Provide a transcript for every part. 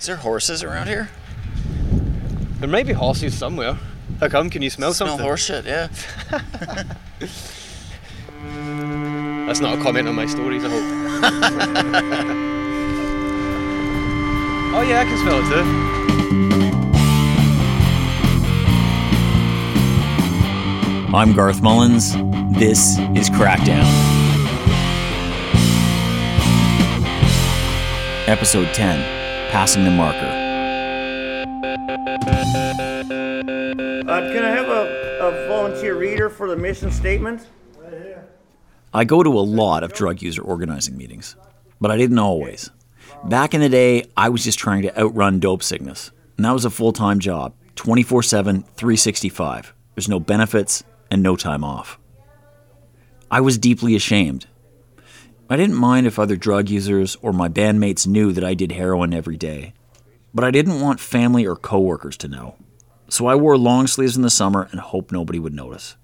Is there horses around here? There may be horses somewhere. How come? Can you smell, Smell something? horse shit, yeah. That's not a comment on my stories, I hope. oh yeah, I can smell it too. I'm Garth Mullins. This is Crackdown. Episode 10 Passing the Marker. Uh, can I have a, a volunteer reader for the mission statement? I go to a lot of drug user organizing meetings, but I didn't always. Back in the day, I was just trying to outrun dope sickness, and that was a full time job 24 7, 365. There's no benefits and no time off. I was deeply ashamed. I didn't mind if other drug users or my bandmates knew that I did heroin every day, but I didn't want family or coworkers to know. So I wore long sleeves in the summer and hoped nobody would notice.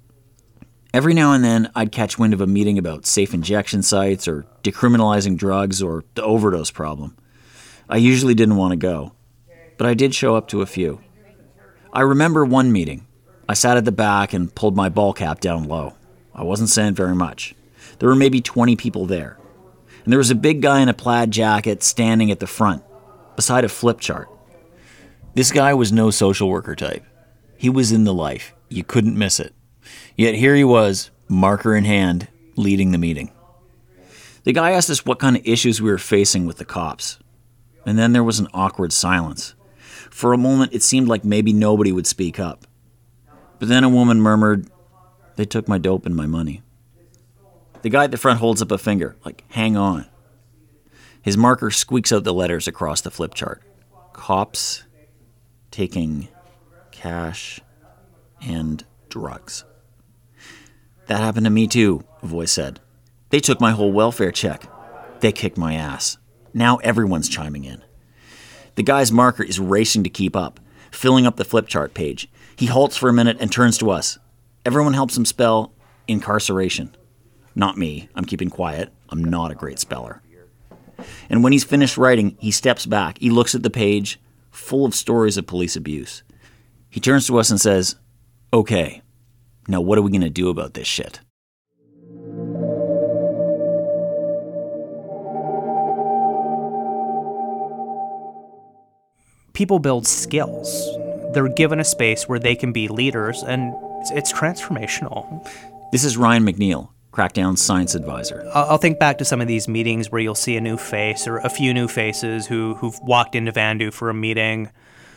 Every now and then, I'd catch wind of a meeting about safe injection sites or decriminalizing drugs or the overdose problem. I usually didn't want to go, but I did show up to a few. I remember one meeting. I sat at the back and pulled my ball cap down low. I wasn't saying very much. There were maybe 20 people there. And there was a big guy in a plaid jacket standing at the front, beside a flip chart. This guy was no social worker type. He was in the life. You couldn't miss it. Yet here he was, marker in hand, leading the meeting. The guy asked us what kind of issues we were facing with the cops. And then there was an awkward silence. For a moment, it seemed like maybe nobody would speak up. But then a woman murmured, They took my dope and my money. The guy at the front holds up a finger, like, hang on. His marker squeaks out the letters across the flip chart Cops taking cash and drugs. That happened to me too, a voice said. They took my whole welfare check. They kicked my ass. Now everyone's chiming in. The guy's marker is racing to keep up, filling up the flip chart page. He halts for a minute and turns to us. Everyone helps him spell incarceration. Not me. I'm keeping quiet. I'm not a great speller. And when he's finished writing, he steps back. He looks at the page, full of stories of police abuse. He turns to us and says, Okay, now what are we going to do about this shit? people build skills. They're given a space where they can be leaders, and it's, transformational. This is Ryan McNeil, Crackdown's science advisor. I'll, think back to some of these meetings where you'll see a new face or a few new faces who, who've walked into Vandu for a meeting,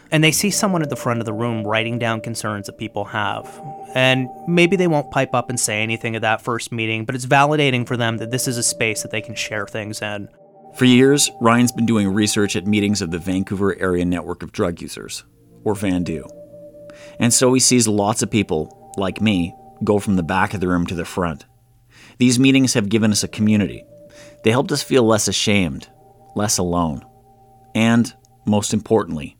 and they see someone at the front of the room writing down concerns that people have. And maybe they won't pipe up and say anything at that first meeting, but it's validating for them that this is a space that they can share things in. For years, Ryan's been doing research at meetings of the Vancouver Area Network of Drug Users, or VANDU. And so he sees lots of people, like me, go from the back of the room to the front. These meetings have given us a community. They helped us feel less ashamed, less alone. And, most importantly,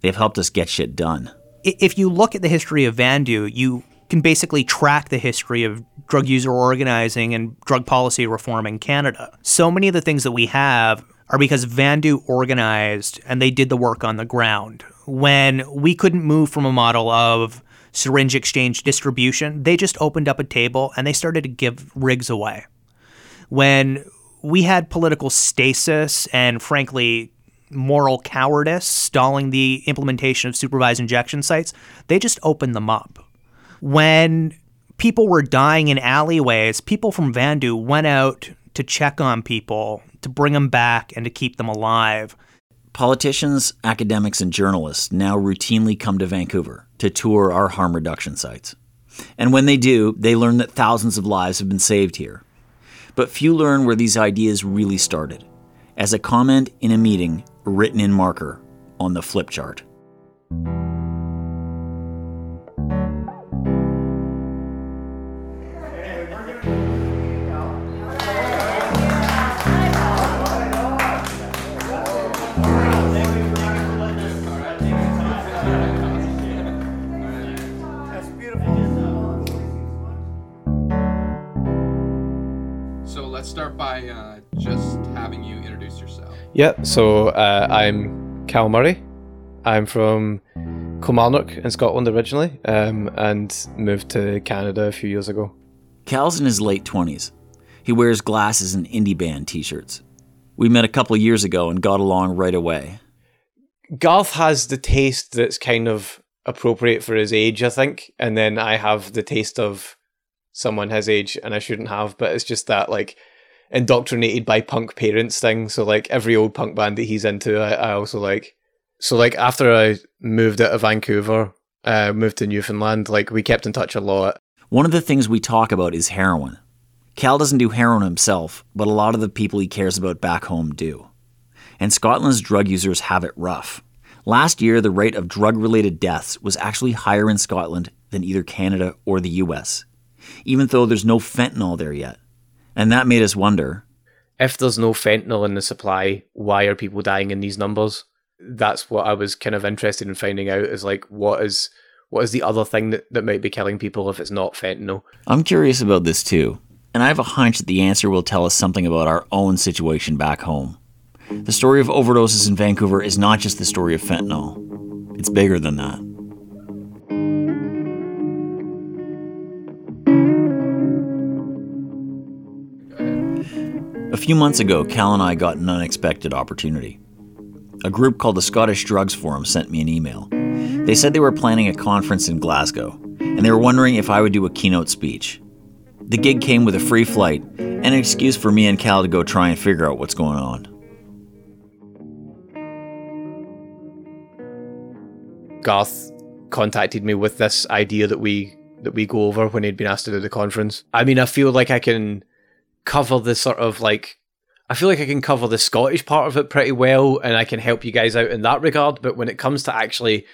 they've helped us get shit done. If you look at the history of Vandu, you can basically track the history of drug user organizing and drug policy reform in Canada. So many of the things that we have are because Vandu organized and they did the work on the ground. When we couldn't move from a model of syringe exchange distribution, they just opened up a table and they started to give rigs away. When we had political stasis and, frankly, moral cowardice stalling the implementation of supervised injection sites, they just opened them up. When people were dying in alleyways, people from Vandu went out to check on people, to bring them back, and to keep them alive. Politicians, academics, and journalists now routinely come to Vancouver to tour our harm reduction sites. And when they do, they learn that thousands of lives have been saved here. But few learn where these ideas really started, as a comment in a meeting written in marker on the flip chart. Start by uh, just having you introduce yourself. Yeah, so uh, I'm Cal Murray. I'm from Kilmarnock in Scotland originally um, and moved to Canada a few years ago. Cal's in his late 20s. He wears glasses and indie band t shirts. We met a couple years ago and got along right away. Garth has the taste that's kind of appropriate for his age, I think, and then I have the taste of someone his age and I shouldn't have, but it's just that like indoctrinated by punk parents thing. So like every old punk band that he's into, I, I also like. So like after I moved out of Vancouver, uh, moved to Newfoundland, like we kept in touch a lot. One of the things we talk about is heroin. Cal doesn't do heroin himself, but a lot of the people he cares about back home do. And Scotland's drug users have it rough. Last year, the rate of drug related deaths was actually higher in Scotland than either Canada or the US, even though there's no fentanyl there yet. And that made us wonder if there's no fentanyl in the supply, why are people dying in these numbers? That's what I was kind of interested in finding out is like what is what is the other thing that, that might be killing people if it's not fentanyl? I'm curious about this too, and I have a hunch that the answer will tell us something about our own situation back home. The story of overdoses in Vancouver is not just the story of fentanyl, it's bigger than that. A few months ago, Cal and I got an unexpected opportunity. A group called the Scottish Drugs Forum sent me an email. They said they were planning a conference in Glasgow, and they were wondering if I would do a keynote speech. The gig came with a free flight and an excuse for me and Cal to go try and figure out what's going on. Garth contacted me with this idea that we that we go over when he'd been asked to do the conference. I mean, I feel like I can cover the sort of like I feel like I can cover the Scottish part of it pretty well and I can help you guys out in that regard, but when it comes to actually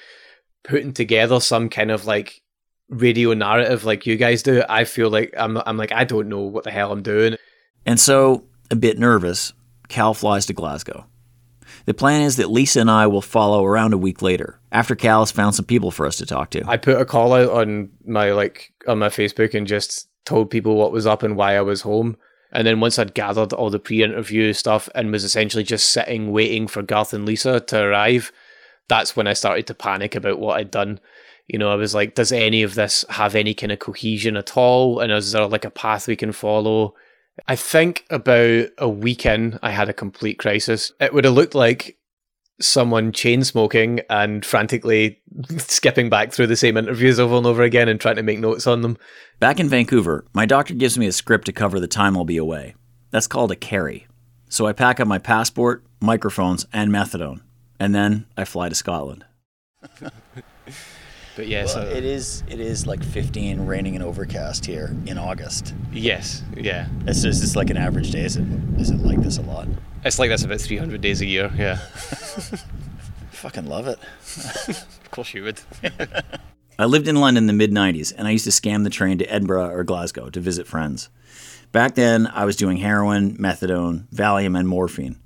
putting together some kind of like radio narrative like you guys do, I feel like I'm I'm like I don't know what the hell I'm doing. And so, a bit nervous, Cal flies to Glasgow. The plan is that Lisa and I will follow around a week later, after Cal has found some people for us to talk to. I put a call out on my like on my Facebook and just told people what was up and why I was home. And then once I'd gathered all the pre-interview stuff and was essentially just sitting waiting for Garth and Lisa to arrive, that's when I started to panic about what I'd done. You know, I was like, does any of this have any kind of cohesion at all? And is there like a path we can follow? I think about a week in, I had a complete crisis. It would have looked like someone chain smoking and frantically skipping back through the same interviews over and over again and trying to make notes on them. Back in Vancouver, my doctor gives me a script to cover the time I'll be away. That's called a carry. So I pack up my passport, microphones, and methadone, and then I fly to Scotland. But yeah, so it is it is like 15, raining and overcast here in August. yes, yeah, It's just it's like an average day. Is it is it like this a lot? it's like that's about three hundred days a year. Yeah, Fucking love it. of course you would. I lived in London in the mid 90s and I used to scam the train to Edinburgh or Glasgow to visit friends. Back then, I was doing heroin, methadone, Valium, and morphine.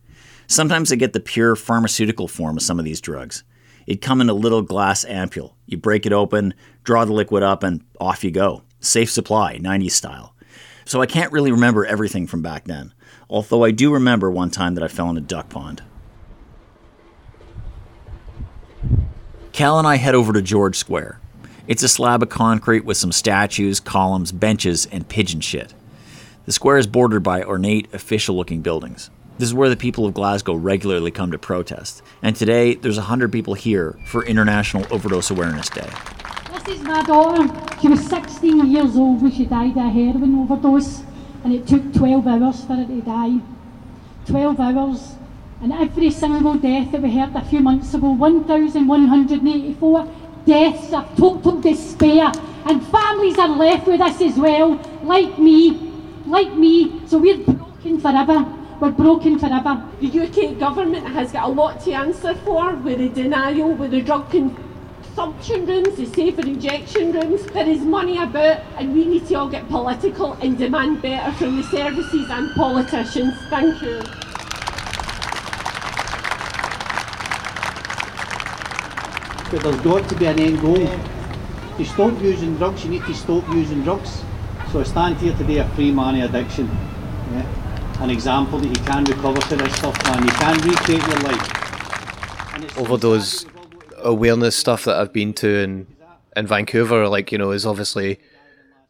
Sometimes I get the pure pharmaceutical form of some of these drugs. It'd come in a little glass ampule. You break it open, draw the liquid up, and off you go. Safe supply, 90s style. So I can't really remember everything from back then, although I do remember one time that I fell in a duck pond. Cal and I head over to George Square. It's a slab of concrete with some statues, columns, benches, and pigeon shit. The square is bordered by ornate, official looking buildings. This is where the people of Glasgow regularly come to protest. And today, there's 100 people here for International Overdose Awareness Day. This is my daughter. She was 16 years old when she died of a heroin overdose, and it took 12 hours for her to die. 12 hours. And every single death that we heard a few months ago 1,184 deaths of total despair. And families are left with this as well, like me, like me. So we're broken forever. We're broken forever. The UK government has got a lot to answer for with the denial, with the drug consumption rooms, the safer injection rooms. There is money about, and we need to all get political and demand better from the services and politicians. Thank you. But there's got to be an end goal. To stop using drugs, you need to stop using drugs. So I stand here today a free money addiction. Yeah? An example that you can recover to this stuff, man. You can recreate your life. overdose awareness stuff that I've been to in in Vancouver, like you know, is obviously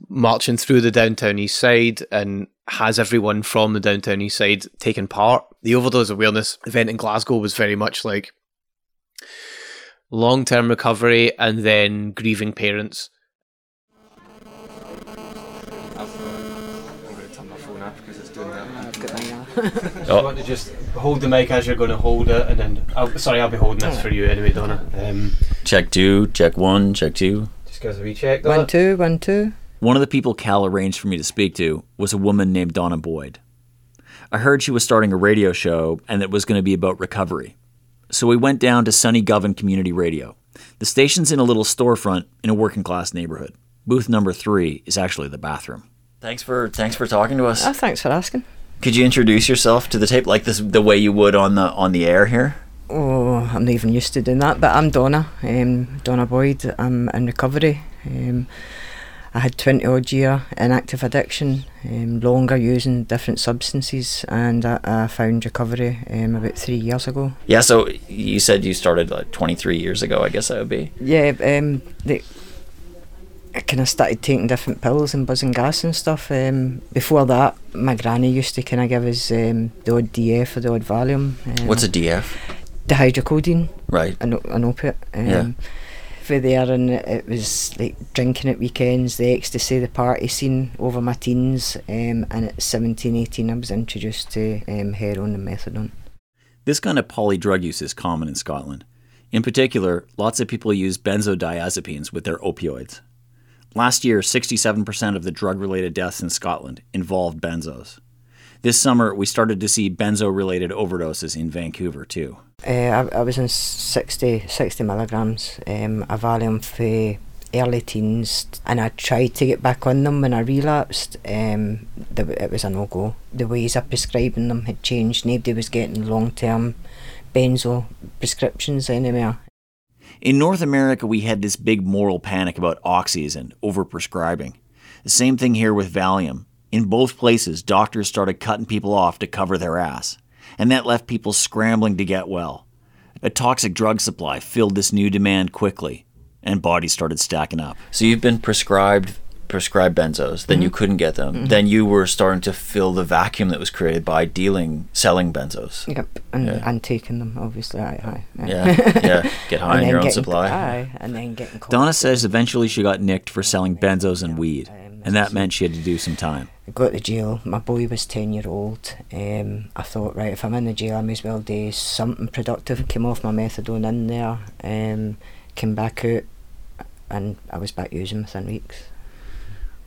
marching through the downtown east side and has everyone from the downtown east side taken part. The overdose awareness event in Glasgow was very much like long term recovery and then grieving parents. Oh. You want to just hold the mic as you're going to hold it, and then I'll, sorry, I'll be holding this for you anyway, Donna. Um, Check two, check one, check two. just give us a wee check. One, Donna. two, one, two. One of the people Cal arranged for me to speak to was a woman named Donna Boyd. I heard she was starting a radio show and that it was going to be about recovery. So we went down to Sunny Govan Community Radio. The station's in a little storefront in a working class neighborhood. Booth number three is actually the bathroom. Thanks for thanks for talking to us. Oh, thanks for asking. Could you introduce yourself to the tape like this the way you would on the on the air here? Oh, I'm not even used to doing that, but I'm Donna, um, Donna Boyd. I'm in recovery. Um, I had 20 odd year in active addiction, um, longer using different substances, and I, I found recovery um, about three years ago. Yeah, so you said you started like 23 years ago, I guess that would be. Yeah, um, the, I kind of started taking different pills and buzzing gas and stuff. Um, before that, my granny used to kind of give us um, the odd DF or the odd Valium. Um, What's a DF? Dihydrocodeine. Right. an, an opiate. Um, Yeah. For there, and it was like drinking at weekends, the ecstasy, the party scene over my teens. Um, and at 17, 18, I was introduced to um, heroin and methadone. This kind of poly drug use is common in Scotland. In particular, lots of people use benzodiazepines with their opioids. Last year, 67% of the drug related deaths in Scotland involved benzos. This summer, we started to see benzo related overdoses in Vancouver too. Uh, I, I was in 60, 60 milligrams um, of Valium for early teens, and I tried to get back on them when I relapsed. Um, the, it was a no go. The ways of prescribing them had changed. Nobody was getting long term benzo prescriptions anymore. In North America, we had this big moral panic about oxys and overprescribing. The same thing here with Valium. In both places, doctors started cutting people off to cover their ass, and that left people scrambling to get well. A toxic drug supply filled this new demand quickly, and bodies started stacking up. So you've been prescribed prescribed benzos, then you couldn't get them. Then you were starting to fill the vacuum that was created by dealing selling benzos. Yep, and, Yeah. and taking them, obviously. Aye, aye. Yeah, yeah. Get high And on then your own supply. Aye, and then getting caught. Donna says eventually she got nicked for selling benzos and weed, and that meant she had to do some time. I got to jail. My boy was 10 year old. Um, I thought, right, if I'm in the jail, I may as well do something productive. Came off my methadone in there, um, came back out, and I was back using within weeks.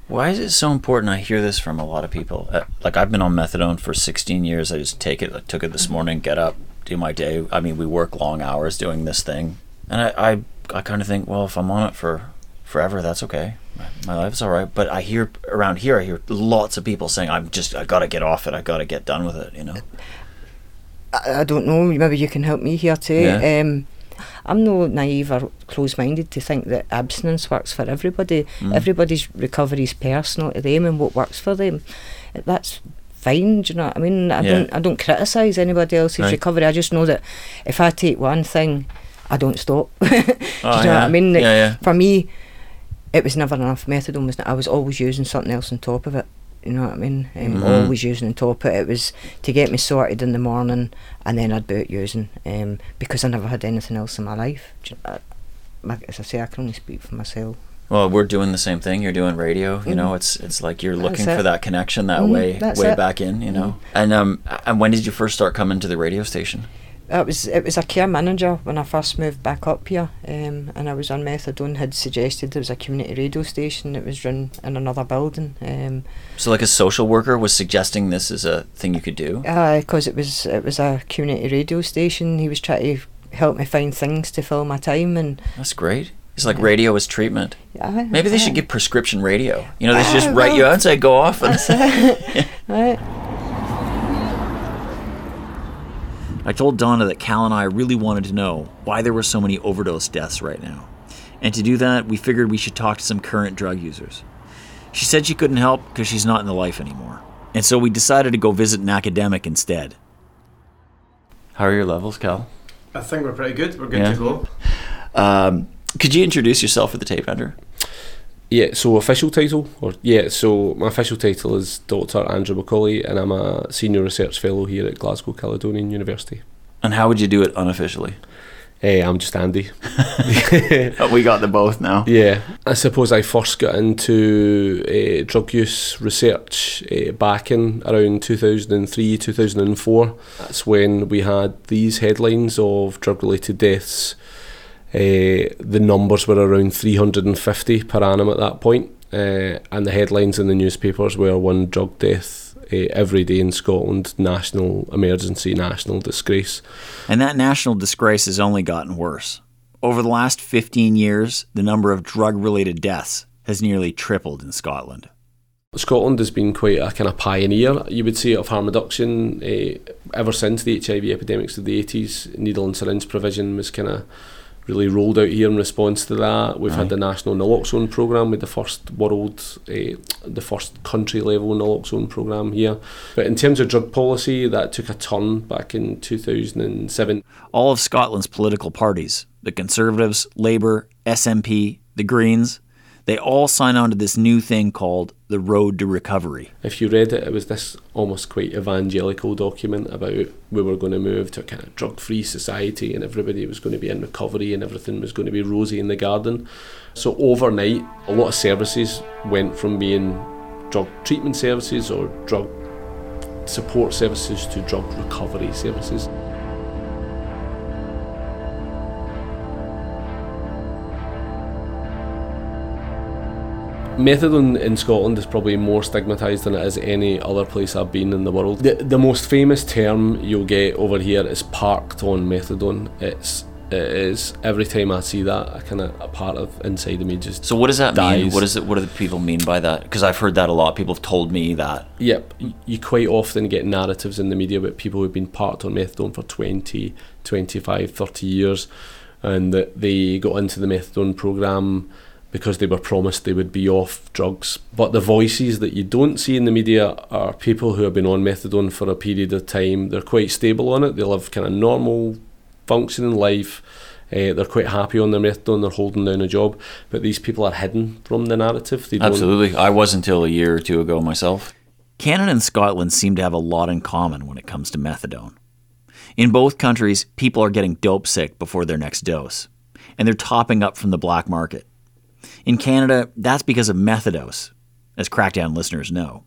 Why is it so important? I hear this from a lot of people. Uh, like I've been on methadone for 16 years. I just take it. I took it this morning. Get up, do my day. I mean, we work long hours doing this thing, and I, I, I kind of think, well, if I'm on it for forever, that's okay. My, my life's all right. But I hear around here, I hear lots of people saying, I'm just, I gotta get off it. I gotta get done with it. You know. I, I don't know, maybe you can help me here too. Yeah. Um, I'm no naive or close minded to think that abstinence works for everybody. Mm. Everybody's recovery is personal to them and what works for them. That's fine, do you know what I mean? I Yeah. don't I don't criticise anybody else's Right. recovery. I just know that if I take one thing, I don't stop. do you know Oh, what. I mean? Like, Yeah, yeah. For me, it was never enough. Methadone was. I was always using something else on top of it. You know what I mean? Um, Mhm. Always using on top of it. It was to get me sorted in the morning, and then I'd be out using um, because I never had anything else in my life. I- as I say, I can only speak for myself. Well, we're doing the same thing. You're doing radio. You know, Mhm. it's it's like you're looking for that connection that Mhm, way way it. back in. You know. And um, and when did you first start coming to the radio station? It was it was a care manager when I first moved back up here, um, and I was on methadone. Had suggested there was a community radio station that was run in another building. Um, So, like a social worker was suggesting this is a thing you could do. because it was it was a community radio station. He was trying to help me find things to fill my time, and That's great. It's like radio is treatment. Aye, Maybe they should give prescription radio. You know, they should just write you out and say go off. And right. I told Donna that Cal and I really wanted to know why there were so many overdose deaths right now. And to do that, we figured we should talk to some current drug users. She said she couldn't help because she's not in the life anymore. And so we decided to go visit an academic instead. How are your levels, Cal? I think we're pretty good. We're good Yeah. to go. Um, could you introduce yourself for the tape, Andrew? Yeah, so official title, or yeah, so my official title is Dr. Andrew McAuley, and I'm a senior research fellow here at Glasgow Caledonian University. And how would you do it unofficially? Hey, I'm just Andy. we got the both now. Yeah, I suppose I first got into uh, drug use research uh, back in around 2003, 2004. That's when we had these headlines of drug related deaths. Uh, the numbers were around 350 per annum at that point, uh, and the headlines in the newspapers were one drug death uh, every day in Scotland, national emergency, national disgrace. And that national disgrace has only gotten worse. Over the last 15 years, the number of drug related deaths has nearly tripled in Scotland. Scotland has been quite a kind of pioneer, you would say, of harm reduction uh, ever since the HIV epidemics of the 80s. Needle and syringe provision was kind of really rolled out here in response to that. We've Aye. had the national naloxone program with the first world, uh, the first country level naloxone program here. But in terms of drug policy, that took a turn back in 2007. All of Scotland's political parties, the Conservatives, Labour, SNP, the Greens, they all sign on to this new thing called the Road to Recovery. If you read it, it was this almost quite evangelical document about we were going to move to a kind of drug free society and everybody was going to be in recovery and everything was going to be rosy in the garden. So, overnight, a lot of services went from being drug treatment services or drug support services to drug recovery services. Methadone in Scotland is probably more stigmatised than it is any other place I've been in the world. The, the most famous term you'll get over here is parked on methadone. It's it is every time I see that, I kind of a part of inside of me just. So what does that mean? What is it? What do the people mean by that? Because I've heard that a lot. People have told me that. Yep, you quite often get narratives in the media about people who've been parked on methadone for 20, 25, 30 years and that they got into the methadone program because they were promised they would be off drugs. But the voices that you don't see in the media are people who have been on methadone for a period of time. They're quite stable on it, they live kind of normal, functioning life. Uh, they're quite happy on their methadone, they're holding down a job, but these people are hidden from the narrative. They don't Absolutely. I was until a year or two ago myself. Canada and Scotland seem to have a lot in common when it comes to methadone. In both countries, people are getting dope sick before their next dose, and they're topping up from the black market. In Canada, that's because of methadose, as Crackdown listeners know.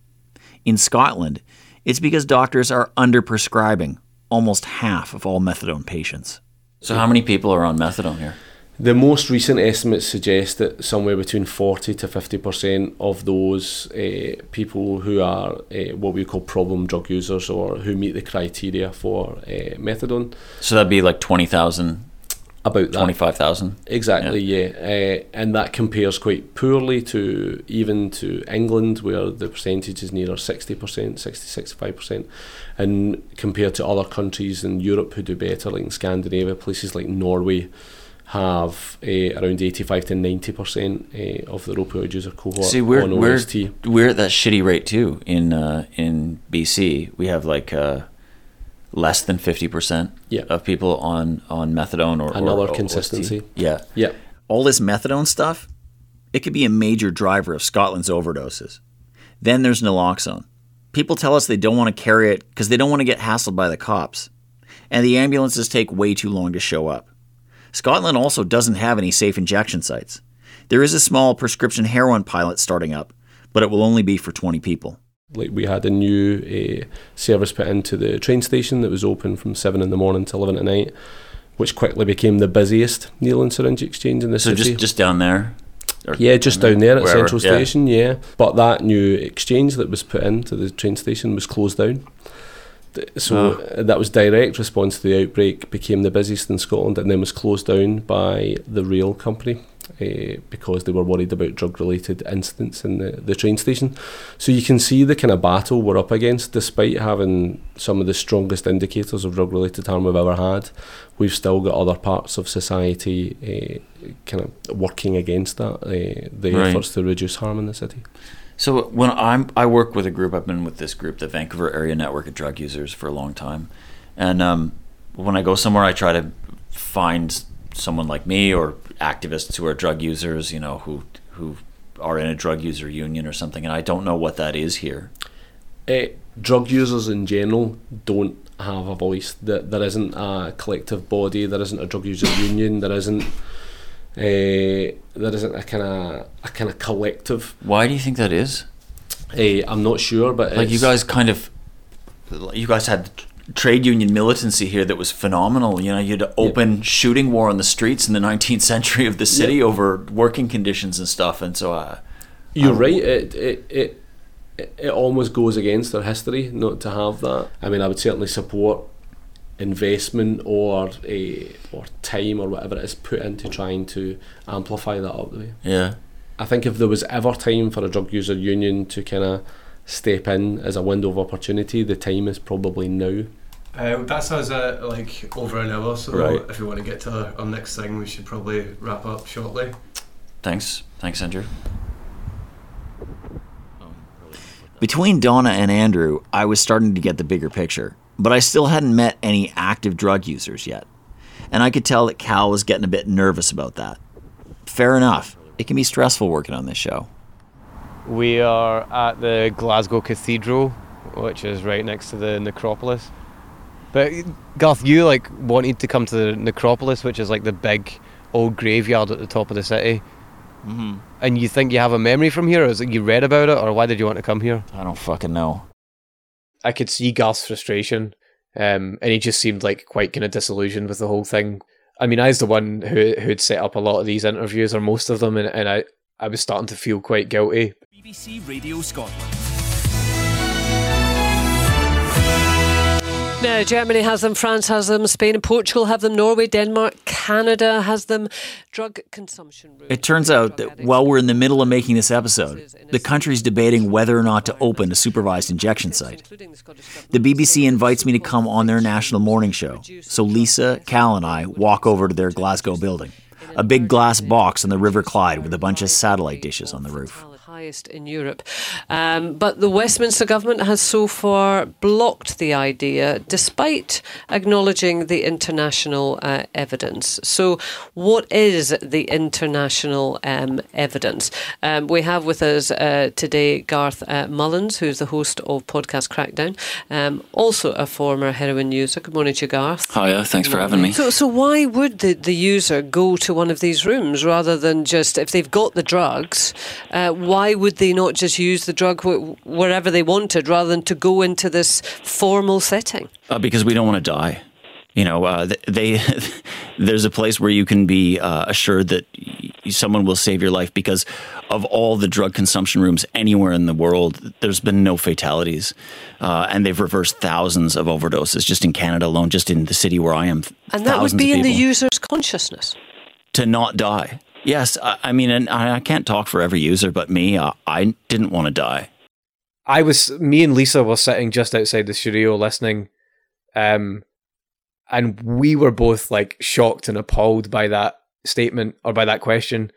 In Scotland, it's because doctors are underprescribing almost half of all methadone patients. So, how many people are on methadone here? The most recent estimates suggest that somewhere between 40 to 50% of those uh, people who are uh, what we call problem drug users or who meet the criteria for uh, methadone. So, that'd be like 20,000, About that. 25,000. Exactly, yeah. Uh, and that compares quite poorly to even to England, where the percentage is nearer 60%, 60 65%. And compared to other countries in Europe who do better, like in Scandinavia, places like Norway have uh, around 85 to 90% uh, of their opioid user cohort See, we're on we're, we're at that shitty rate too in uh, in BC. We have like uh, less than fifty percent Yeah. of people on on methadone or Another or OST. consistency. Yeah, Yeah. all this methadone stuff, it could be a major driver of Scotland's overdoses. Then there's naloxone. People tell us they don't want to carry it because they don't want to get hassled by the cops, and the ambulances take way too long to show up. Scotland also doesn't have any safe injection sites. There is a small prescription heroin pilot starting up, but it will only be for 20 people. Like we had a new uh, service put into the train station that was open from 7 in the morning to 11 at night which quickly became the busiest needle and syringe exchange in the So city. So just just down there. Yeah just down there at wherever, central station yeah. But that new exchange that was put into the train station was closed down. So Oh. that was direct response to the outbreak became the busiest in Scotland and then was closed down by the rail company uh, because they were worried about drug related incidents in the, the train station. So you can see the kind of battle we're up against, despite having some of the strongest indicators of drug related harm we've ever had. We've still got other parts of society uh, kind of working against that, uh, the Right. efforts to reduce harm in the city. So when I'm I work with a group, I've been with this group, the Vancouver Area Network of Drug Users, for a long time, and um, when I go somewhere, I try to find someone like me or activists who are drug users, you know, who who are in a drug user union or something, and I don't know what that is here. Uh, drug users in general don't have a voice. That there isn't a collective body. There isn't a drug user union. There isn't. Uh, there isn't a kind of a kind of collective. Why do you think that is? Uh, I'm not sure, but like you guys kind of, you guys had trade union militancy here that was phenomenal. You know, you had open shooting war on the streets in the 19th century of the city Yeah. over working conditions and stuff, and so uh, You're I- right. It, it it it it almost goes against their history not to have that. I mean, I would certainly support investment or a or time or whatever it is put into trying to amplify that up the way. Yeah. I think if there was ever time for a drug user union to kind of step in as a window of opportunity, the time is probably now. Uh, that sounds uh, like over an hour, so Right. if we want to get to our next thing, we should probably wrap up shortly. Thanks. Thanks, Andrew. Between Donna and Andrew, I was starting to get the bigger picture, but I still hadn't met any active drug users yet. And I could tell that Cal was getting a bit nervous about that. Fair enough. It can be stressful working on this show. We are at the Glasgow Cathedral, which is right next to the necropolis. But Garth, you like wanted to come to the necropolis, which is like the big old graveyard at the top of the city. Mm-hmm. And you think you have a memory from here, or is it you read about it, or why did you want to come here? I don't fucking know. I could see Garth's frustration, um, and he just seemed like quite kind of disillusioned with the whole thing. I mean, I was the one who who'd set up a lot of these interviews, or most of them, and, and I I was starting to feel quite guilty. BBC Radio Scotland. Now, Germany has them, France has them, Spain and Portugal have them, Norway, Denmark, Canada has them. Drug consumption. It turns out that while we're in the middle of making this episode, the country's debating whether or not to open a supervised injection site. The BBC invites me to come on their national morning show, so Lisa, Cal, and I walk over to their Glasgow building. A big glass box on the River Clyde with a bunch of satellite dishes on the roof. Highest in Europe. Um, but the Westminster government has so far blocked the idea despite acknowledging the international uh, evidence. So, what is the international um, evidence? Um, we have with us uh, today Garth uh, Mullins, who's the host of Podcast Crackdown, um, also a former heroin user. Good morning to you, Garth. Hiya, thanks for having me. So, so why would the, the user go to one of these rooms rather than just, if they've got the drugs, uh, why would they not just use the drug wherever they wanted rather than to go into this formal setting? Uh, because we don't want to die. You know, uh, th- they there's a place where you can be uh, assured that someone will save your life because of all the drug consumption rooms anywhere in the world. There's been no fatalities, uh, and they've reversed thousands of overdoses just in Canada alone, just in the city where I am. And that would be in the user's consciousness. to not die. Yes, I, I mean, and I, I can't talk for every user, but me, uh, I didn't want to die. I was me and Lisa were sitting just outside the studio listening, um, and we were both like shocked and appalled by that statement or by that question.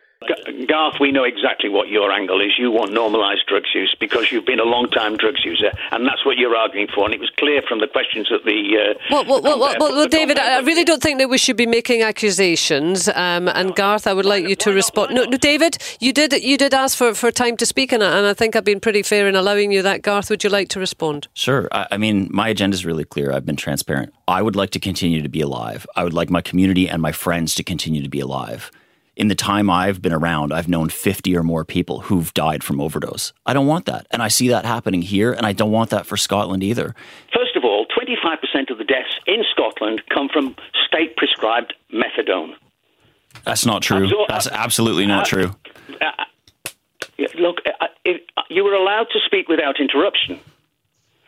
G- Garth, we know exactly what your angle is. You want normalised drugs use because you've been a long time drugs user, and that's what you're arguing for. And it was clear from the questions that the. Uh, Well, well, well, well, well, well, David, I I really don't think that we should be making accusations. Um, and Garth, I would like you to respond. No, no, David, you did you did ask for, for time to speak, and I, and I think I've been pretty fair in allowing you that. Garth, would you like to respond? Sure. I, I mean, my agenda is really clear. I've been transparent. I would like to continue to be alive. I would like my community and my friends to continue to be alive. In the time I've been around, I've known 50 or more people who've died from overdose. I don't want that. And I see that happening here, and I don't want that for Scotland either. First of all, 25% of the deaths in Scotland come from state prescribed methadone. That's not true. Absor- That's absolutely not true. Uh, look, uh, if, uh, you were allowed to speak without interruption.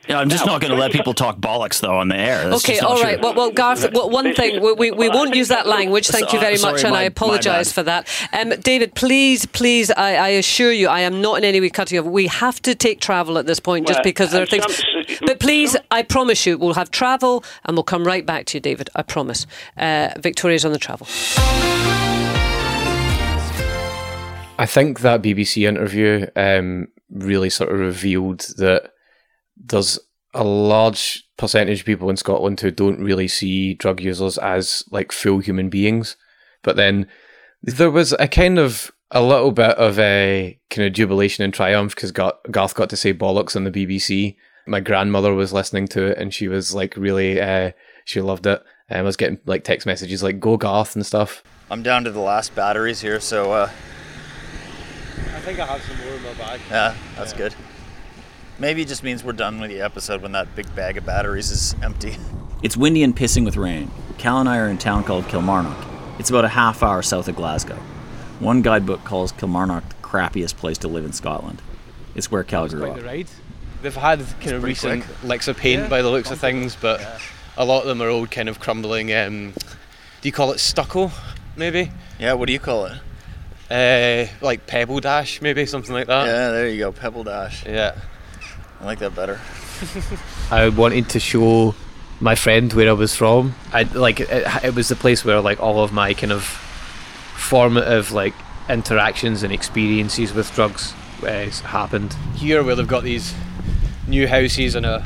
Yeah, I'm just Now, not going to let people talk bollocks, though, on the air. That's okay, all right. true. Well, well Garth, well, one thing, we, we, we won't use that language. Thank you So- very sorry, much, and my- I apologise for that. Um, David, please, please, I, I assure you, I am not in any way cutting you off. We have to take travel at this point just because there are things. some- But please, I promise you, we'll have travel and we'll come right back to you, David. I promise. Uh, Victoria's on the travel. I think that BBC interview um, really sort of revealed that there's a large percentage of people in Scotland who don't really see drug users as like full human beings. But then there was a kind of a little bit of a kind of jubilation and triumph because Garth got to say bollocks on the BBC. My grandmother was listening to it and she was like really, uh, she loved it. And I was getting like text messages like "Go Garth" and stuff. I'm down to the last batteries here, so. Uh, I think I have some more in my bag. Yeah, that's yeah. good. Maybe it just means we're done with the episode when that big bag of batteries is empty. It's windy and pissing with rain. Cal and I are in a town called Kilmarnock. It's about a half hour south of Glasgow. One guidebook calls Kilmarnock the crappiest place to live in Scotland. It's where Cal grew up. The ride. They've had kind of recent quick. licks of paint yeah. by the looks of things, but yeah. a lot of them are old, kind of crumbling. Um, do you call it stucco, maybe? Yeah. What do you call it? Uh, like Pebble Dash, maybe something like that. Yeah, there you go, Pebble Dash. Yeah. I like that better. I wanted to show my friend where I was from. I like it, it was the place where like all of my kind of formative like interactions and experiences with drugs uh, happened. Here, where they've got these new houses and a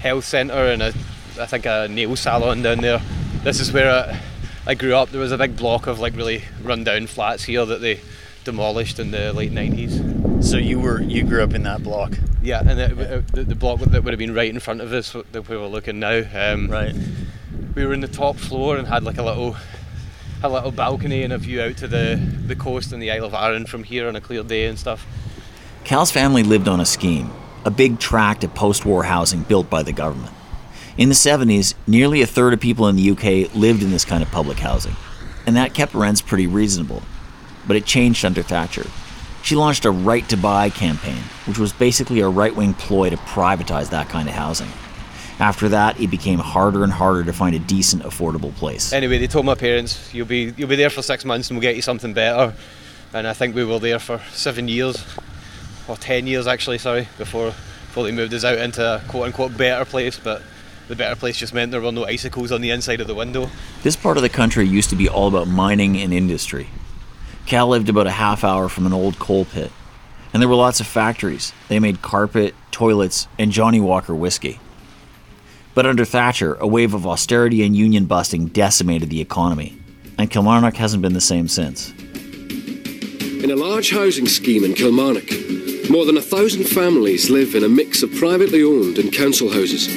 health centre and a I think a nail salon down there. This is where I, I grew up. There was a big block of like really rundown flats here that they demolished in the late nineties. So you were you grew up in that block? Yeah, and the, the, the block that would have been right in front of us that we were looking now. Um, right. We were in the top floor and had like a little a little balcony and a view out to the the coast and the Isle of Arran from here on a clear day and stuff. Cal's family lived on a scheme, a big tract of post-war housing built by the government. In the 70s, nearly a third of people in the UK lived in this kind of public housing, and that kept rents pretty reasonable. But it changed under Thatcher. She launched a right to buy campaign, which was basically a right wing ploy to privatize that kind of housing. After that, it became harder and harder to find a decent, affordable place. Anyway, they told my parents, "You'll be you'll be there for six months, and we'll get you something better." And I think we were there for seven years, or ten years actually. Sorry, before before they moved us out into a quote unquote better place, but the better place just meant there were no icicles on the inside of the window. This part of the country used to be all about mining and industry. Cal lived about a half hour from an old coal pit. And there were lots of factories. They made carpet, toilets, and Johnnie Walker whiskey. But under Thatcher, a wave of austerity and union busting decimated the economy. And Kilmarnock hasn't been the same since. In a large housing scheme in Kilmarnock, more than a thousand families live in a mix of privately owned and council houses.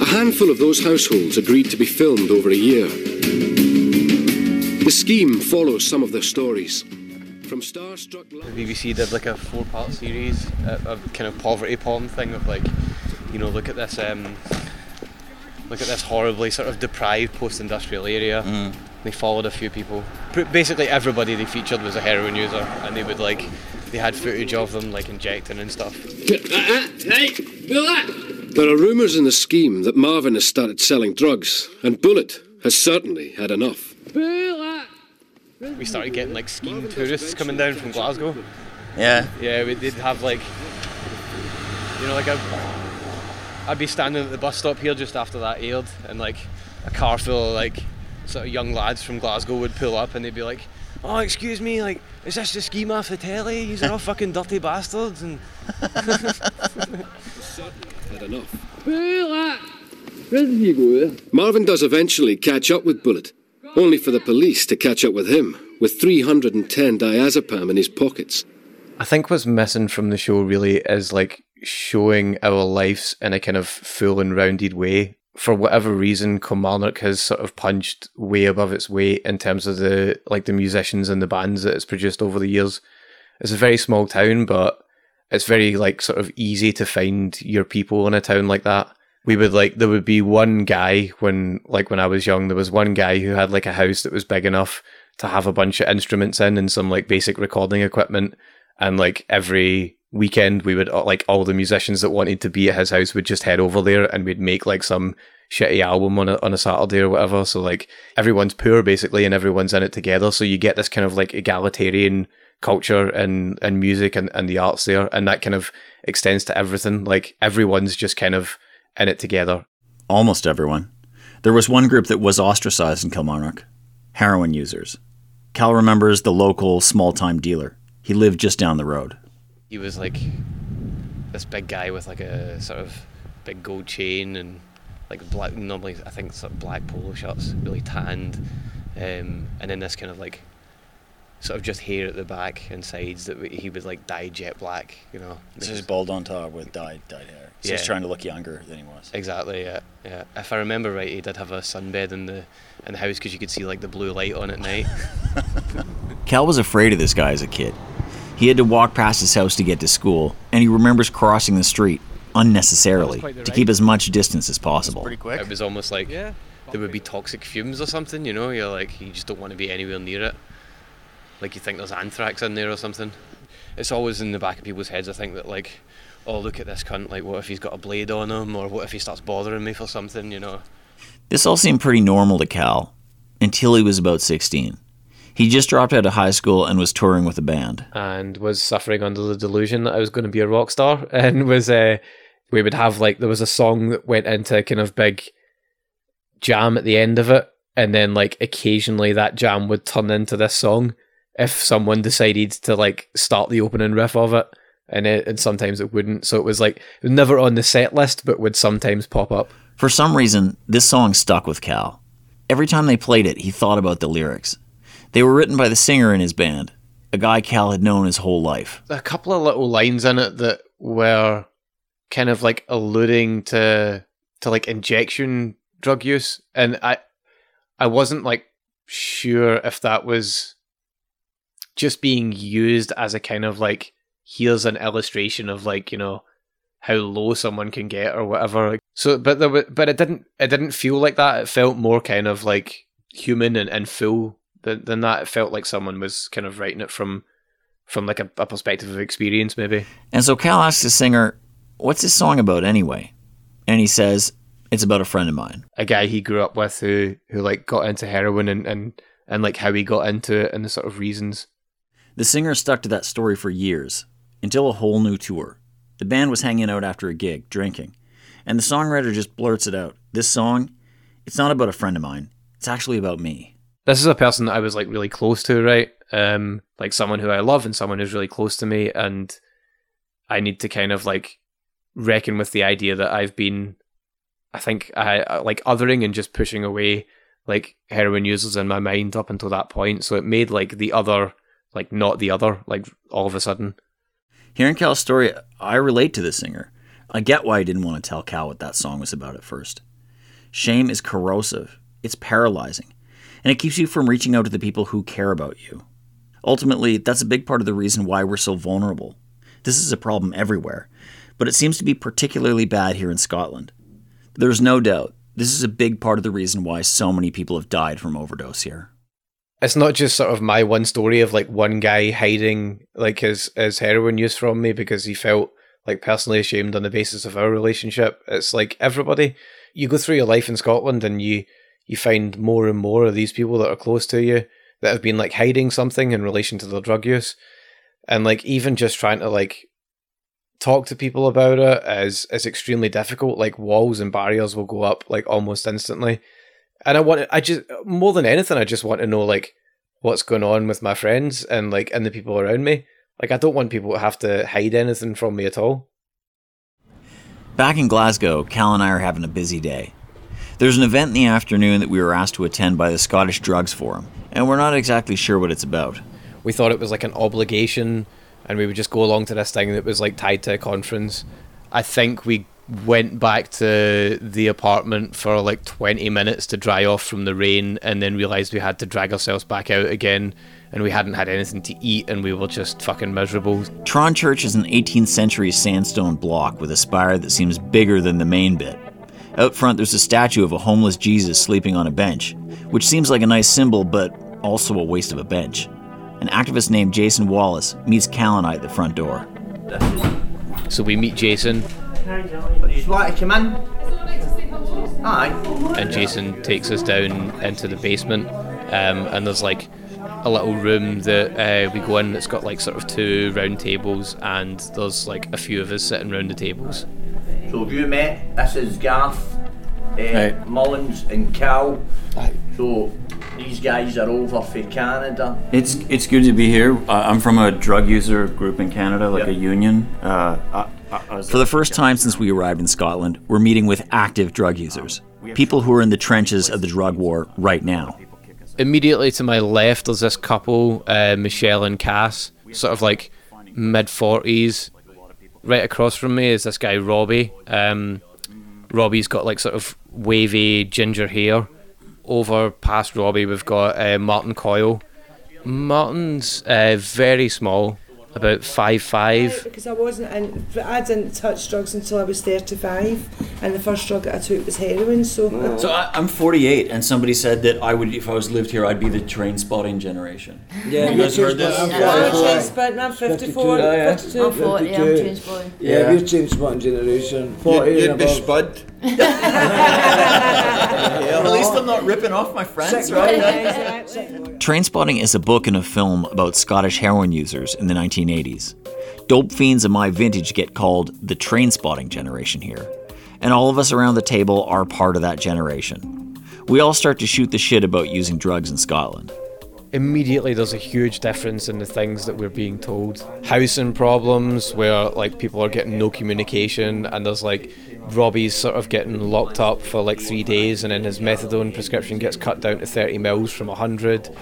A handful of those households agreed to be filmed over a year. The scheme follows some of their stories. From starstruck. The BBC did like a four-part series a kind of poverty porn thing of like, you know, look at this, um, look at this horribly sort of deprived post-industrial area. Mm. They followed a few people. Basically, everybody they featured was a heroin user, and they would like, they had footage of them like injecting and stuff. Hey, There are rumours in the scheme that Marvin has started selling drugs, and Bullet has certainly had enough. We started getting like scheme tourists coming down from Glasgow. Yeah. Yeah, we did have like, you know, like a, I'd be standing at the bus stop here just after that aired, and like a car full of like sort of young lads from Glasgow would pull up, and they'd be like, "Oh, excuse me, like, is this the scheme off the telly? These are all fucking dirty bastards." And had enough. Eh? Marvin does eventually catch up with Bullet only for the police to catch up with him with 310 diazepam in his pockets. I think what's missing from the show really is like showing our lives in a kind of full and rounded way. For whatever reason, Kilmarnock has sort of punched way above its weight in terms of the like the musicians and the bands that it's produced over the years. It's a very small town, but it's very like sort of easy to find your people in a town like that we would like there would be one guy when like when I was young there was one guy who had like a house that was big enough to have a bunch of instruments in and some like basic recording equipment. And like every weekend we would like all the musicians that wanted to be at his house would just head over there and we'd make like some shitty album on a, on a Saturday or whatever. So like everyone's poor basically and everyone's in it together. So you get this kind of like egalitarian culture and and music and, and the arts there. And that kind of extends to everything. Like everyone's just kind of in it together. Almost everyone. There was one group that was ostracized in Kilmarnock heroin users. Cal remembers the local small time dealer. He lived just down the road. He was like this big guy with like a sort of big gold chain and like black. Normally, I think sort of black polo shirts, really tanned, um, and then this kind of like sort of just hair at the back and sides that he was like dyed jet black. You know, This is bald on top with dyed dyed hair. So he's trying to look younger than he was. Exactly. Yeah. Yeah. If I remember right, he did have a sunbed in the in the house because you could see like the blue light on at night. Cal was afraid of this guy as a kid. He had to walk past his house to get to school, and he remembers crossing the street unnecessarily the to keep as much distance as possible. Pretty quick. It was almost like there would be toxic fumes or something. You know, you're like you just don't want to be anywhere near it. Like you think there's anthrax in there or something. It's always in the back of people's heads. I think that like, oh look at this cunt. Like what if he's got a blade on him, or what if he starts bothering me for something? You know. This all seemed pretty normal to Cal until he was about 16. He just dropped out of high school and was touring with a band. and was suffering under the delusion that I was going to be a rock star, and was uh, we would have like there was a song that went into a kind of big jam at the end of it, and then like occasionally that jam would turn into this song if someone decided to like start the opening riff of it, and it, and sometimes it wouldn't. So it was like it was never on the set list, but would sometimes pop up. For some reason, this song stuck with Cal. Every time they played it, he thought about the lyrics. They were written by the singer in his band, a guy Cal had known his whole life. a couple of little lines in it that were kind of like alluding to to like injection drug use and i i wasn't like sure if that was just being used as a kind of like here's an illustration of like you know how low someone can get or whatever so but there wa- but it didn't it didn't feel like that it felt more kind of like human and, and full than, than that it felt like someone was kind of writing it from from like a, a perspective of experience maybe And so Cal asks the singer, What's this song about anyway? And he says, It's about a friend of mine. a guy he grew up with who who like got into heroin and and and like how he got into it and the sort of reasons The singer stuck to that story for years, until a whole new tour. The band was hanging out after a gig, drinking, and the songwriter just blurts it out. This song, it's not about a friend of mine, it's actually about me. this is a person that I was like really close to, right? Um, like someone who I love and someone who's really close to me, and I need to kind of like reckon with the idea that I've been, I think, I like othering and just pushing away like heroin users in my mind up until that point. So it made like the other, like not the other, like all of a sudden. Hearing Cal's story, I relate to the singer. I get why he didn't want to tell Cal what that song was about at first. Shame is corrosive, it's paralyzing, and it keeps you from reaching out to the people who care about you. Ultimately, that's a big part of the reason why we're so vulnerable. This is a problem everywhere, but it seems to be particularly bad here in Scotland. There's no doubt this is a big part of the reason why so many people have died from overdose here. It's not just sort of my one story of like one guy hiding like his his heroin use from me because he felt like personally ashamed on the basis of our relationship. It's like everybody. You go through your life in Scotland and you you find more and more of these people that are close to you that have been like hiding something in relation to their drug use. And like even just trying to like talk to people about it is is extremely difficult. Like walls and barriers will go up like almost instantly and I want I just more than anything I just want to know like what's going on with my friends and like and the people around me. Like I don't want people to have to hide anything from me at all. Back in Glasgow, Cal and I are having a busy day. There's an event in the afternoon that we were asked to attend by the Scottish Drugs Forum, and we're not exactly sure what it's about. We thought it was like an obligation and we would just go along to this thing that was like tied to a conference. I think we went back to the apartment for like 20 minutes to dry off from the rain and then realized we had to drag ourselves back out again and we hadn't had anything to eat and we were just fucking miserable. Tron Church is an 18th century sandstone block with a spire that seems bigger than the main bit. Out front, there's a statue of a homeless Jesus sleeping on a bench, which seems like a nice symbol, but also a waste of a bench. An activist named Jason Wallace meets Cal and I at the front door. So we meet Jason Just want to come in. Aye. and Jason takes us down into the basement. Um, and there's like a little room that uh, we go in. It's got like sort of two round tables, and there's like a few of us sitting round the tables. So have you met? This is Garth, uh, Right. Mullins, and Cal. So these guys are over for Canada. It's it's good to be here. Uh, I'm from a drug user group in Canada, like Yep. a union. Uh, I, For the first time since we arrived in Scotland, we're meeting with active drug users, people who are in the trenches of the drug war right now. Immediately to my left, there's this couple, uh, Michelle and Cass, sort of like mid 40s. Right across from me is this guy, Robbie. Um, Robbie's got like sort of wavy ginger hair. Over past Robbie, we've got uh, Martin Coyle. Martin's uh, very small, about five five. Because I wasn't in, I didn't touch drugs until I was 35, and the first drug that I took was heroin. So, So I, I'm 48, and somebody said that I would, if I was lived here, I'd be the train spotting generation. Yeah, you guys heard this? I'm train spotting. I'm 54. 52. I'm 40, I'm train spotting. Yeah, Yeah. we're trainspotting generation. 40 You'd- you'd be above. Spud. At least I'm not ripping off my friends, right? Trainspotting is a book and a film about Scottish heroin users in the 1980s. Dope fiends of my vintage get called the trainspotting generation here, and all of us around the table are part of that generation. We all start to shoot the shit about using drugs in Scotland. Immediately there's a huge difference in the things that we're being told. Housing problems where like people are getting no communication and there's like Robbie's sort of getting locked up for like three days and then his methadone prescription gets cut down to 30 mils from 100.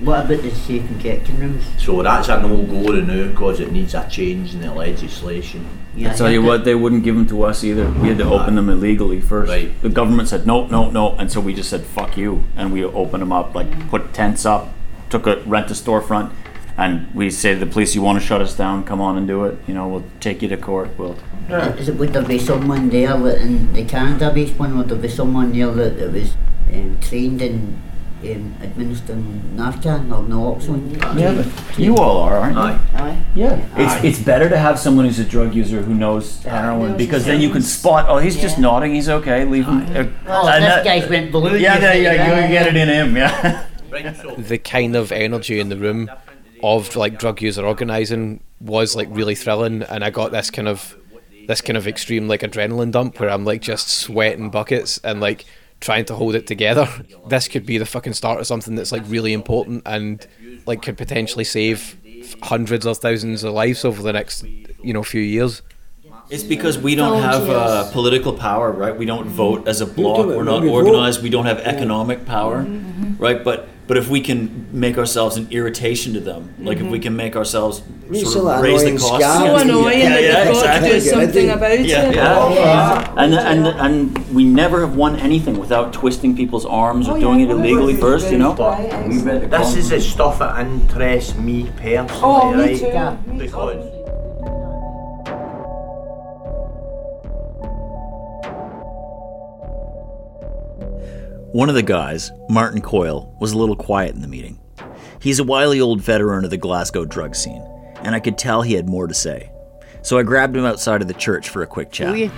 What about the safe injection rooms? So that's a no-go now because it needs a change in the legislation. I tell you what, they wouldn't give them to us either. We had to open them illegally first. The government said no, no, no, and so we just said fuck you, and we opened them up, like put tents up, took a rent a storefront, and we say to the police, "You want to shut us down? Come on and do it. You know, we'll take you to court. We'll." Is it, would there be someone there that in the Canada based one, would there be someone there that, that was um, trained in um, administering Narcan or naloxone? Yeah, but you all are, aren't you? Aye. Yeah, Aye. it's it's better to have someone who's a drug user who knows heroin Knows because then you can spot. Oh, he's just Yeah. nodding. He's okay. Leave him. uh, Oh, and this that- guy's went blue. Yeah, you yeah, see, yeah. You get it in him. Yeah. the kind of energy in the room of like drug user organizing was like really thrilling and I got this kind of this kind of extreme like adrenaline dump where I'm like just sweating buckets and like trying to hold it together. This could be the fucking start of something that's like really important and like could potentially save hundreds or thousands of lives over the next you know few years. It's because we don't Oh, have uh, political power, right? We don't vote as a bloc. We're not organized. We don't have economic power, mm-hmm. Mm-hmm. right? But but if we can make ourselves an irritation to them, like if we mm-hmm. can make ourselves sort some of raise the annoying cost, scam. So annoying yeah, that yeah, you've exactly. do something about Yeah, it. Oh, yeah. And, and and we never have won anything without twisting people's arms or Oh, doing yeah, it illegally first, you know. We read This is the stuff that interests me personally, Oh, me right? too, me Because One of the guys, Martin Coyle, was a little quiet in the meeting. He's a wily old veteran of the Glasgow drug scene, and I could tell he had more to say. So I grabbed him outside of the church for a quick chat. Oh, yeah.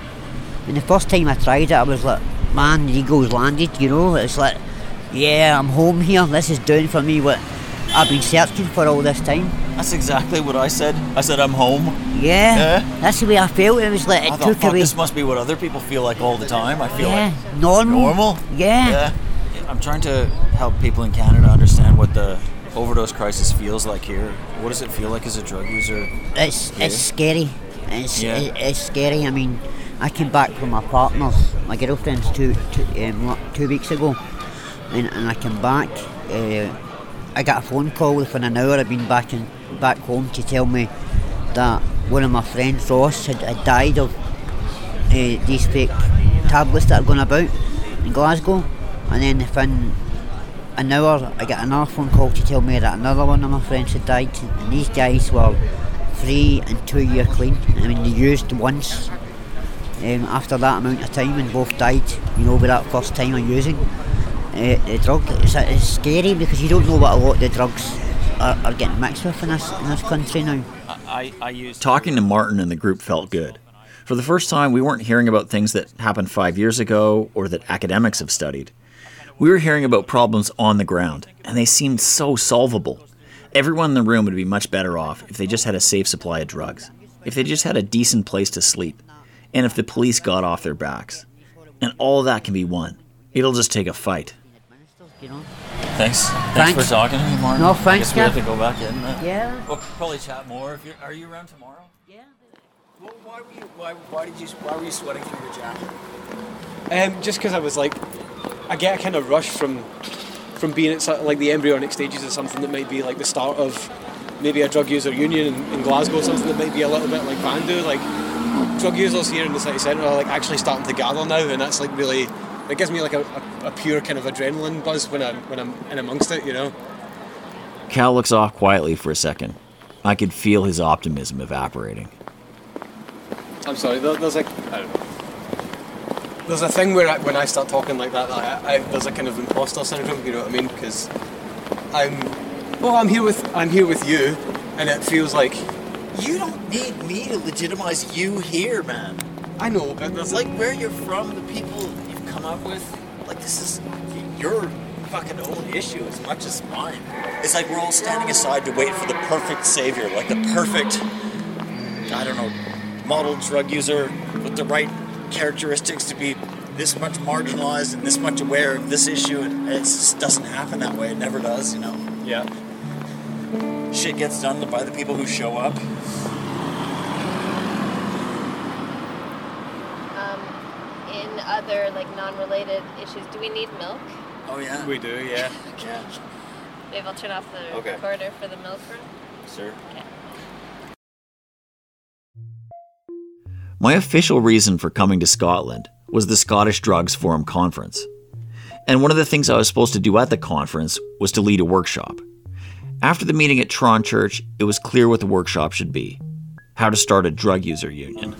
And the first time I tried it, I was like, man, the eagle's landed, you know? It's like, yeah, I'm home here. This is doing for me what I've been searching for all this time. That's exactly what I said. I said I'm home. Yeah, Yeah. that's the way I felt. It was like it I thought, took fuck, away. this must be what other people feel like all the time. I feel yeah, like normal. normal. Yeah. I'm trying to help people in Canada understand what the overdose crisis feels like here. What does it feel like as a drug user? It's here? it's scary. It's Yeah. it, it's scary. I mean, I came back from my partner's, my girlfriend's two two, um, two weeks ago, and, and I came back. Uh, I got a phone call within an hour. I'd been back in back home to tell me that one of my friends, Ross, had, had died of uh, these fake tablets that are going about in Glasgow, and then within an hour, I got another phone call to tell me that another one of my friends had died, and these guys were three and two year clean. I mean, they used once um, after that amount of time, and both died. You know, with that first time of using uh, the drug. It's, it's scary because you don't know what a lot of the drugs are, are getting mixed with in this in this country now. I, I used talking to Martin and the group felt good. For the first time, we weren't hearing about things that happened five years ago or that academics have studied. We were hearing about problems on the ground, and they seemed so solvable. Everyone in the room would be much better off if they just had a safe supply of drugs, if they just had a decent place to sleep, and if the police got off their backs. And all of that can be won. It'll just take a fight. You. Thanks. Thanks. for talking to me, Martin. No, I thanks, guess we have to go back in. uh, Yeah. We'll probably chat more. If you're, are you around tomorrow? Yeah. Why, were you, why, why did you? Why were you sweating through your jacket? Um, just because I was like, I get a kind of rush from from being at sort of like the embryonic stages of something that might be like the start of maybe a drug user union in, in Glasgow, something that might be a little bit like Vandu. Like drug users here in the city centre are like actually starting to gather now, and that's like really it gives me like a, a, a pure kind of adrenaline buzz when I'm when I'm in amongst it, you know. Cal looks off quietly for a second. I could feel his optimism evaporating. I'm sorry. There, there's like I don't know. There's a thing where I, when I start talking like that, I, I, there's a kind of imposter syndrome. You know what I mean? Because I'm well, I'm here with I'm here with you, and it feels like You don't need me to legitimize you here, man. I know, but like where you're from, the people come up with. Like this is your fucking own issue as much as mine. It's like we're all standing aside to wait for the perfect savior, like the perfect, I don't know, model drug user with the right characteristics to be this much marginalized and this much aware of this issue. And it just doesn't happen that way. It never does, you know. Yeah. Shit gets done by the people who show up. Um, in other like non-related issues, do we need milk? Oh yeah. We do, yeah. yeah. Maybe I'll turn off the Okay. recorder for the milk room. Sir. Okay. My official reason for coming to Scotland was the Scottish Drugs Forum conference. And one of the things I was supposed to do at the conference was to lead a workshop. After the meeting at Tron Church, it was clear what the workshop should be how to start a drug user union.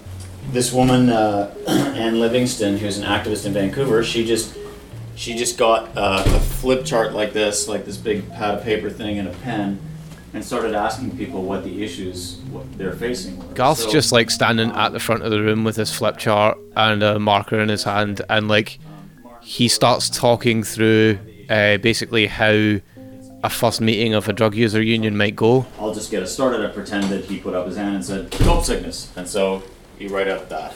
This woman, uh, Anne Livingston, who's an activist in Vancouver, she just she just got uh, a flip chart like this, like this big pad of paper thing and a pen, and started asking people what the issues what they're facing. were. Garth's So- just like standing at the front of the room with his flip chart and a marker in his hand, and like he starts talking through uh, basically how a first meeting of a drug user union might go. I'll just get us started. I pretend that he put up his hand and said dope sickness, and so you write out that.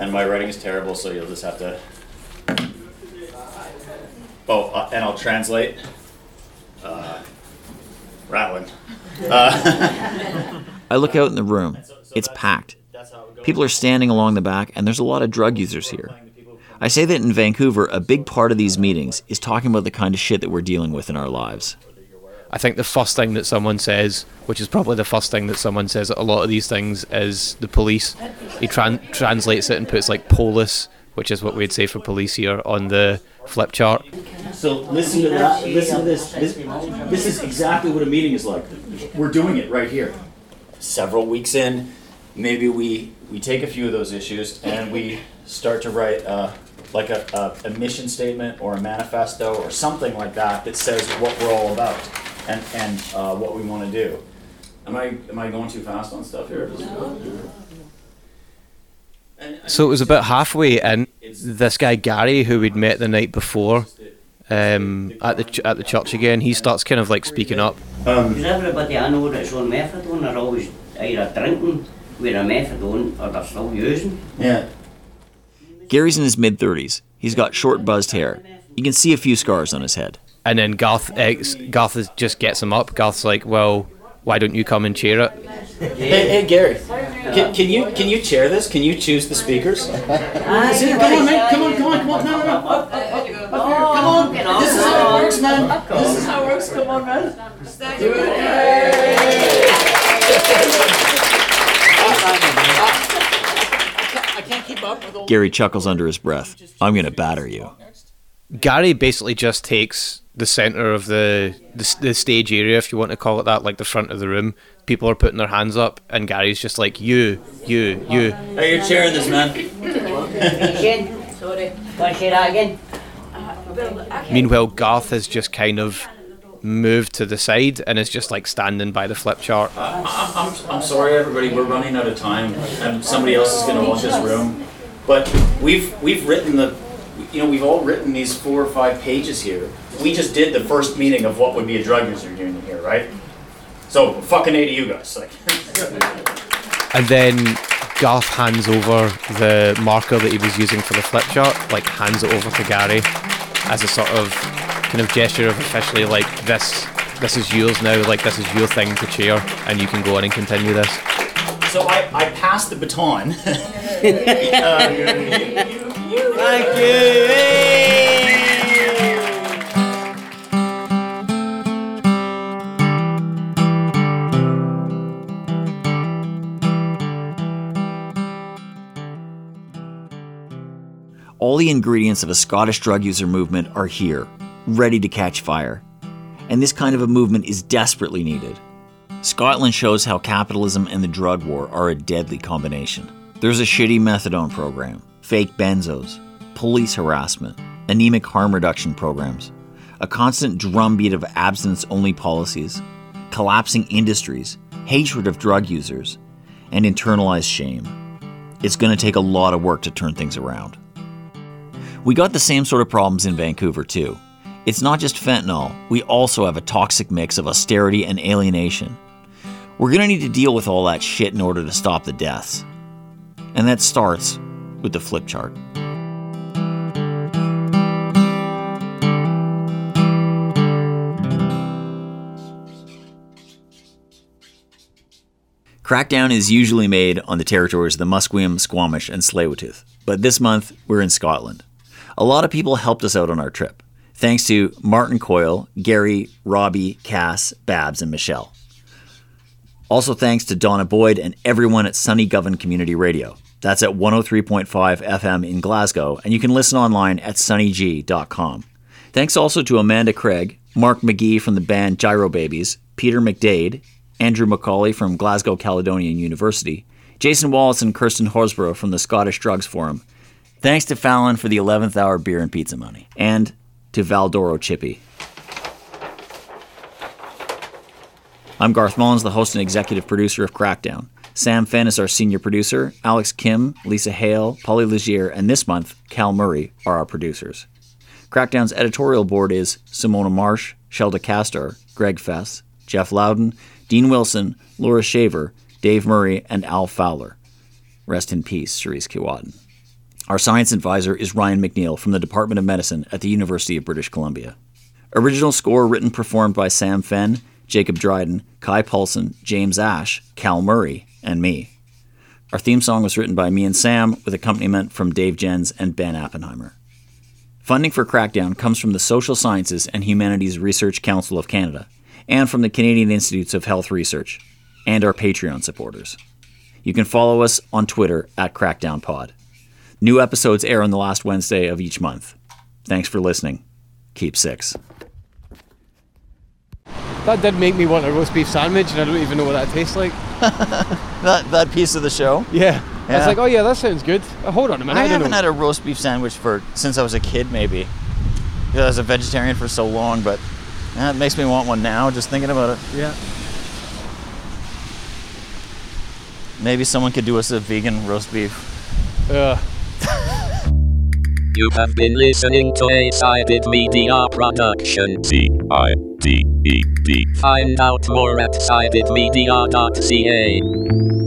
And my writing is terrible, so you'll just have to. Oh, uh, and I'll translate. Uh, rattling. Uh, I look out in the room. It's packed. People are standing along the back, and there's a lot of drug users here. I say that in Vancouver, a big part of these meetings is talking about the kind of shit that we're dealing with in our lives. I think the first thing that someone says, which is probably the first thing that someone says at a lot of these things, is the police. He tran- translates it and puts like polis, which is what we'd say for police here, on the flip chart. so listen to that. Listen to this. This, this is exactly what a meeting is like. We're doing it right here. Several weeks in, maybe we we take a few of those issues and we start to write uh, like a, a, a mission statement or a manifesto or something like that that says what we're all about and and uh, what we want to do. Am I am I going too fast on stuff here? So it was about halfway and This guy Gary, who we'd met the night before, um, at the ch- at the church again, he starts kind of like speaking up. Because everybody I know that's on methadone are always either drinking with a methadone or they're still using. Yeah. Gary's in his mid 30s. He's got short, buzzed hair. You can see a few scars on his head. And then Garth, ex- Garth is, just gets him up. Garth's like, "Well, why don't you come and cheer it?" Hey, hey Gary, can, can you can you chair this? Can you choose the speakers? Ah, come on, man. Come on, come on, come on. No, no, no. Up, up, up, here. Come on. Oh, this is how it works, man. This is how it works. Come on, man. Do I can't keep up Gary chuckles under his breath. I'm going to batter you. Gary basically just takes the center of the, the the stage area, if you want to call it that, like the front of the room. People are putting their hands up, and Gary's just like, "You, you, you." Are you're chairing this, man. Sorry. Want to say that again? Meanwhile, Garth has just kind of moved to the side and is just like standing by the flip chart. I'm, I'm, I'm sorry, everybody. We're running out of time, and somebody else is going to want this room. But we've we've written the, you know, we've all written these four or five pages here. We just did the first meeting of what would be a drug user union here, right? So fucking a to you guys. Like, And then Garth hands over the marker that he was using for the flip chart, like hands it over to Gary as a sort of kind of gesture of officially like this this is yours now, like this is your thing to chair and you can go on and continue this. so I, I passed the baton. Uh, Thank you. All the ingredients of a Scottish drug user movement are here, ready to catch fire. And this kind of a movement is desperately needed. Scotland shows how capitalism and the drug war are a deadly combination. There's a shitty methadone program, fake benzos, police harassment, anemic harm reduction programs, a constant drumbeat of abstinence only policies, collapsing industries, hatred of drug users, and internalized shame. It's going to take a lot of work to turn things around. We got the same sort of problems in Vancouver, too. It's not just fentanyl, we also have a toxic mix of austerity and alienation. We're going to need to deal with all that shit in order to stop the deaths. And that starts with the flip chart. Crackdown is usually made on the territories of the Musqueam, Squamish, and Tsleil-Waututh, but this month we're in Scotland. A lot of people helped us out on our trip, thanks to Martin Coyle, Gary, Robbie, Cass, Babs, and Michelle. Also thanks to Donna Boyd and everyone at Sunny Govan Community Radio. That's at 103.5 FM in Glasgow, and you can listen online at sunnyg.com. Thanks also to Amanda Craig, Mark McGee from the band Gyro Babies, Peter McDade, Andrew McAuley from Glasgow Caledonian University, Jason Wallace and Kirsten Horsburgh from the Scottish Drugs Forum. Thanks to Fallon for the 11th hour beer and pizza money, and to Val D'Oro Chippy. I'm Garth Mullins, the host and executive producer of Crackdown. Sam Fenn is our senior producer. Alex Kim, Lisa Hale, Polly Legier, and this month, Cal Murray are our producers. Crackdown's editorial board is Simona Marsh, Shelda Castor, Greg Fess, Jeff Loudon, Dean Wilson, Laura Shaver, Dave Murray, and Al Fowler. Rest in peace, Cerise Kiwatin. Our science advisor is Ryan McNeil from the Department of Medicine at the University of British Columbia. Original score written performed by Sam Fenn, Jacob Dryden, Kai Paulson, James Ash, Cal Murray, and me. Our theme song was written by me and Sam with accompaniment from Dave Jens and Ben Appenheimer. Funding for Crackdown comes from the Social Sciences and Humanities Research Council of Canada and from the Canadian Institutes of Health Research and our Patreon supporters. You can follow us on Twitter at CrackdownPod. New episodes air on the last Wednesday of each month. Thanks for listening. Keep six. That did make me want a roast beef sandwich, and I don't even know what that tastes like. that that piece of the show. Yeah. I was like, oh yeah, that sounds good. Uh, hold on a minute. I, I, haven't know. had a roast beef sandwich for since I was a kid, maybe. Because I was a vegetarian for so long, but that makes me want one now. Just thinking about it. Yeah. Maybe someone could do us a vegan roast beef. Uh, You have been listening to a Cited Media production. C I T E D. Find out more at citedmedia.ca.